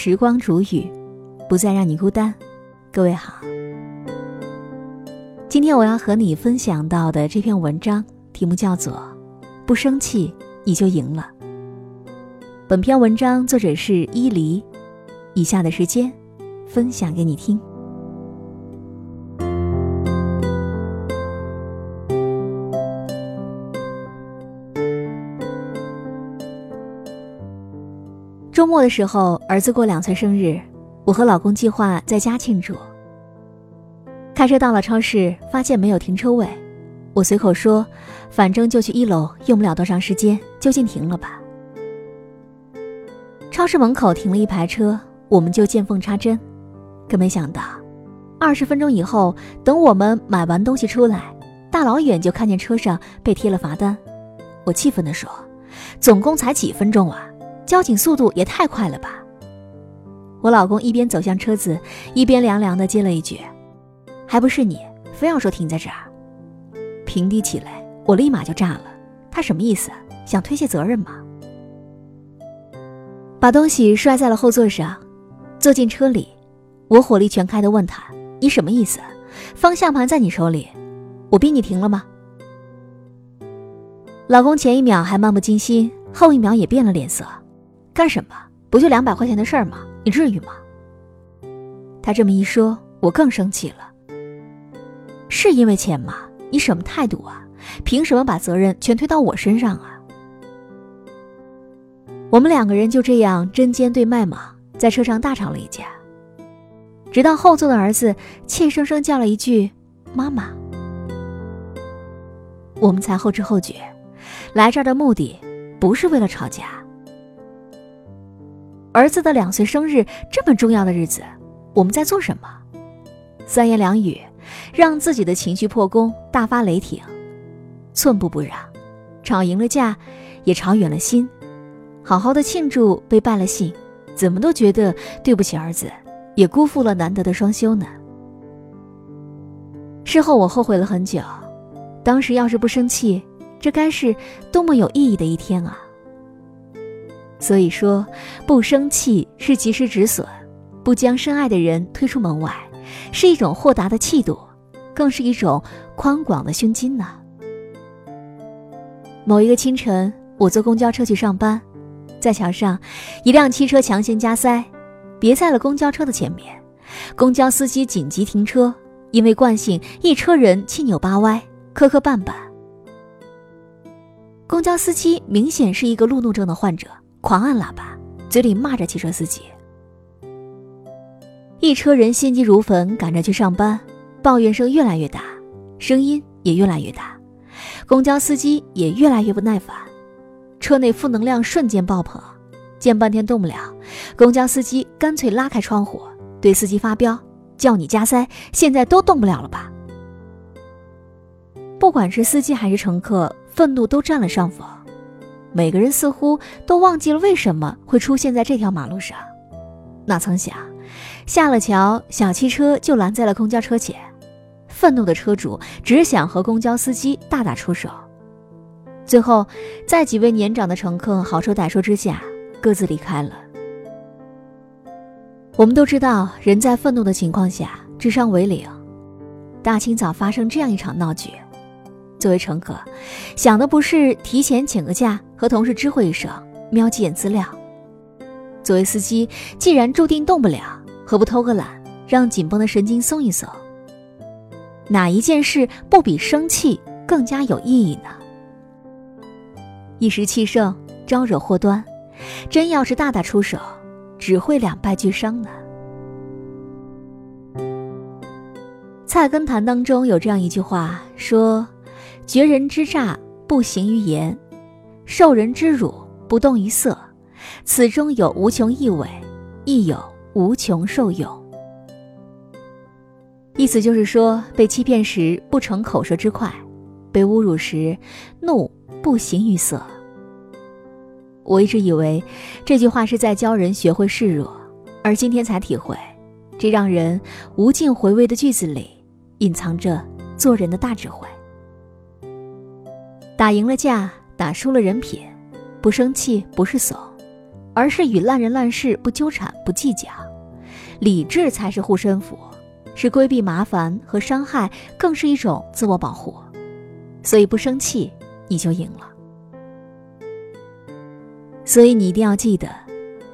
时光煮雨，不再让你孤单。各位好，今天我要和你分享到的这篇文章题目叫做《不生气你就赢了》。本篇文章作者是伊犁，以下的时间分享给你听。周末的时候，儿子过两岁生日，我和老公计划在家庆祝。开车到了超市，发现没有停车位，我随口说：“反正就去一楼，用不了多长时间，就近停了吧。”超市门口停了一排车，我们就见缝插针。可没想到，二十分钟以后，等我们买完东西出来，大老远就看见车上被贴了罚单。我气愤地说：“总共才几分钟啊！”交警速度也太快了吧！我老公一边走向车子，一边凉凉的接了一句：“还不是你，非要说停在这儿。”平地起来，我立马就炸了。他什么意思？想推卸责任吗？把东西摔在了后座上，坐进车里，我火力全开的问他：“你什么意思？方向盘在你手里，我逼你停了吗？”老公前一秒还漫不经心，后一秒也变了脸色。干什么？不就两百块钱的事儿吗？你至于吗？他这么一说，我更生气了。是因为钱吗？你什么态度啊？凭什么把责任全推到我身上啊？我们两个人就这样针尖对麦芒，在车上大吵了一架，直到后座的儿子怯生生叫了一句“妈妈”，我们才后知后觉，来这儿的目的不是为了吵架。儿子的两岁生日这么重要的日子，我们在做什么？三言两语，让自己的情绪破功，大发雷霆，寸步不让，吵赢了架，也吵远了心。好好的庆祝被败了兴，怎么都觉得对不起儿子，也辜负了难得的双休呢。事后我后悔了很久，当时要是不生气，这该是多么有意义的一天啊！所以说，不生气是及时止损，不将深爱的人推出门外，是一种豁达的气度，更是一种宽广的胸襟呢。某一个清晨，我坐公交车去上班，在桥上，一辆汽车强行加塞，别在了公交车的前面，公交司机紧急停车，因为惯性，一车人七扭八歪，磕磕绊绊。公交司机明显是一个路怒症的患者。狂按喇叭，嘴里骂着汽车司机。一车人心急如焚，赶着去上班，抱怨声越来越大，声音也越来越大，公交司机也越来越不耐烦，车内负能量瞬间爆棚，见半天动不了，公交司机干脆拉开窗户，对司机发飙，叫你加塞，现在都动不了了吧？不管是司机还是乘客，愤怒都占了上风。每个人似乎都忘记了为什么会出现在这条马路上。哪曾想，下了桥，小汽车就拦在了公交车前。愤怒的车主只想和公交司机大打出手。最后，在几位年长的乘客好说歹说之下，各自离开了。我们都知道，人在愤怒的情况下，智商为零。大清早发生这样一场闹剧。作为乘客，想的不是提前请个假和同事知会一声，瞄几眼资料；作为司机，既然注定动不了，何不偷个懒，让紧绷的神经松一松？哪一件事不比生气更加有意义呢？一时气盛，招惹祸端，真要是大打出手，只会两败俱伤呢。《菜根谭》当中有这样一句话说。绝人之诈不行于言，受人之辱不动于色，此中有无穷意味，亦有无穷受用。意思就是说，被欺骗时不逞口舌之快，被侮辱时怒不形于色。我一直以为这句话是在教人学会示弱，而今天才体会，这让人无尽回味的句子里隐藏着做人的大智慧。打赢了架，打输了人品，不生气不是怂，而是与烂人烂事不纠缠、不计较。理智才是护身符，是规避麻烦和伤害，更是一种自我保护。所以不生气，你就赢了。所以你一定要记得，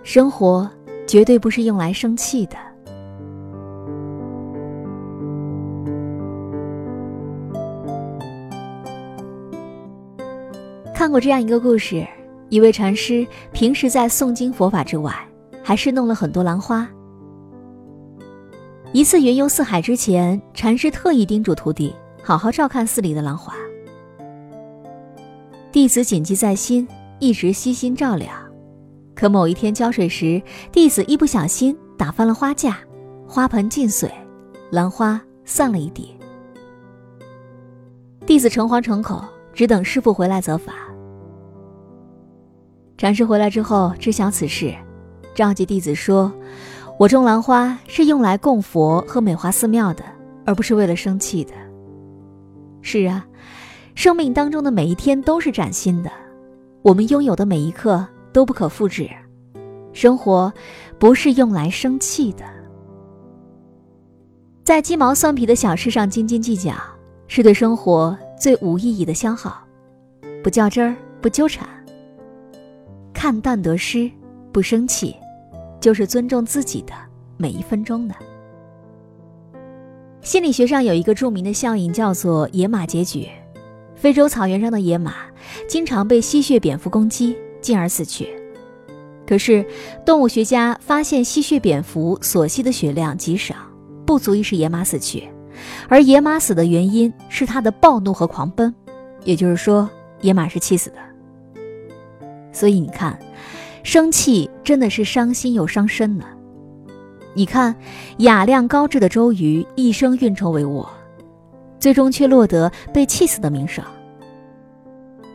生活绝对不是用来生气的。看过这样一个故事，一位禅师平时在诵经佛法之外，还是弄了很多兰花。一次云游四海之前，禅师特意叮嘱徒弟好好照看寺里的兰花。弟子谨记在心，一直悉心照料。可某一天浇水时，弟子一不小心打翻了花架，花盆尽碎，兰花散了一地。弟子诚惶诚恐，只等师傅回来责罚。禅师回来之后知晓此事，召集弟子说：“我种兰花是用来供佛和美化寺庙的，而不是为了生气的。”是啊，生命当中的每一天都是崭新的，我们拥有的每一刻都不可复制。生活不是用来生气的，在鸡毛蒜皮的小事上斤斤计较，是对生活最无意义的消耗。不较真儿，不纠缠。看淡得失，不生气，就是尊重自己的每一分钟的。心理学上有一个著名的效应，叫做野马结局。非洲草原上的野马经常被吸血蝙蝠攻击，进而死去。可是，动物学家发现，吸血蝙蝠所吸的血量极少，不足以使野马死去。而野马死的原因是它的暴怒和狂奔，也就是说，野马是气死的。所以你看，生气真的是伤心又伤身呢。你看，雅量高质的周瑜一生运筹帷幄，最终却落得被气死的名声。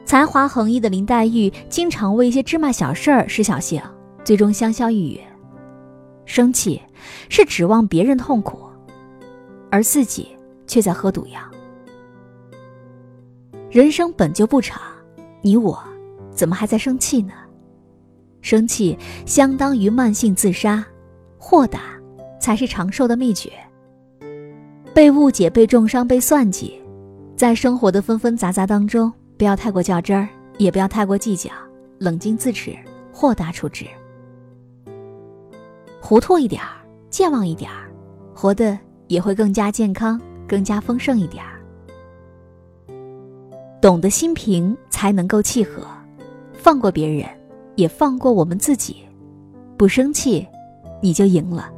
才华横溢的林黛玉经常为一些芝麻小事儿失小性，最终香消玉殒。生气是指望别人痛苦，而自己却在喝毒药。人生本就不长，你我。怎么还在生气呢？生气相当于慢性自杀，豁达才是长寿的秘诀。被误解、被重伤、被算计，在生活的纷纷杂杂当中，不要太过较真儿，也不要太过计较，冷静自持，豁达处置。糊涂一点儿，健忘一点儿，活得也会更加健康，更加丰盛一点儿。懂得心平，才能够契合。放过别人，也放过我们自己，不生气，你就赢了。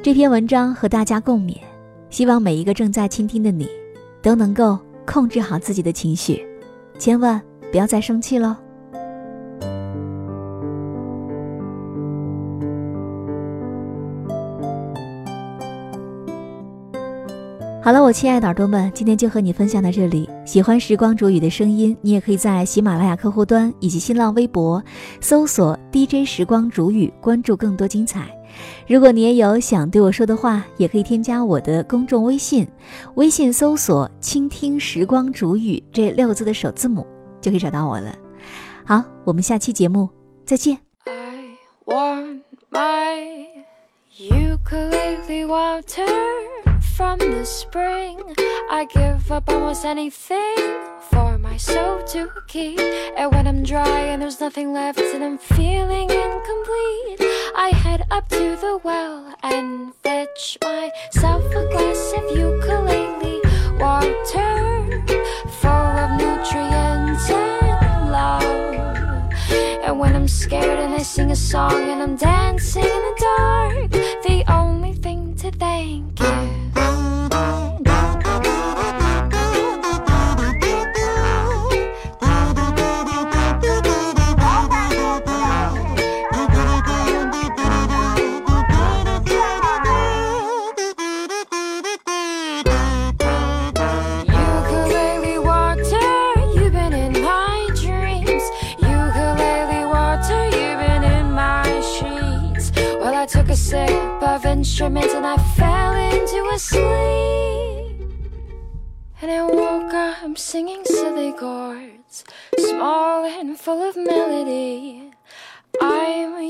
这篇文章和大家共勉，希望每一个正在倾听的你，都能够控制好自己的情绪，千万不要再生气喽。好了，我亲爱的耳朵们，今天就和你分享到这里。喜欢时光煮雨的声音，你也可以在喜马拉雅客户端以及新浪微博搜索 DJ 时光煮雨，关注更多精彩。如果你也有想对我说的话，也可以添加我的公众微信，微信搜索“倾听时光煮雨”这六个字的首字母，就可以找到我了。好，我们下期节目再见。I want my ukulele water. From the spring. I give up almost anything for my soul to keep. And when I'm dry and there's nothing left and I'm feeling incomplete, I head up to the well and fetch myself a glass of ukulele water full of nutrients and love. And when I'm scared and I sing a song and I'm dancing in the dark, the only thing to thank you. And I fell into a sleep. And I woke up, singing silly chords, small and full of melody. I'm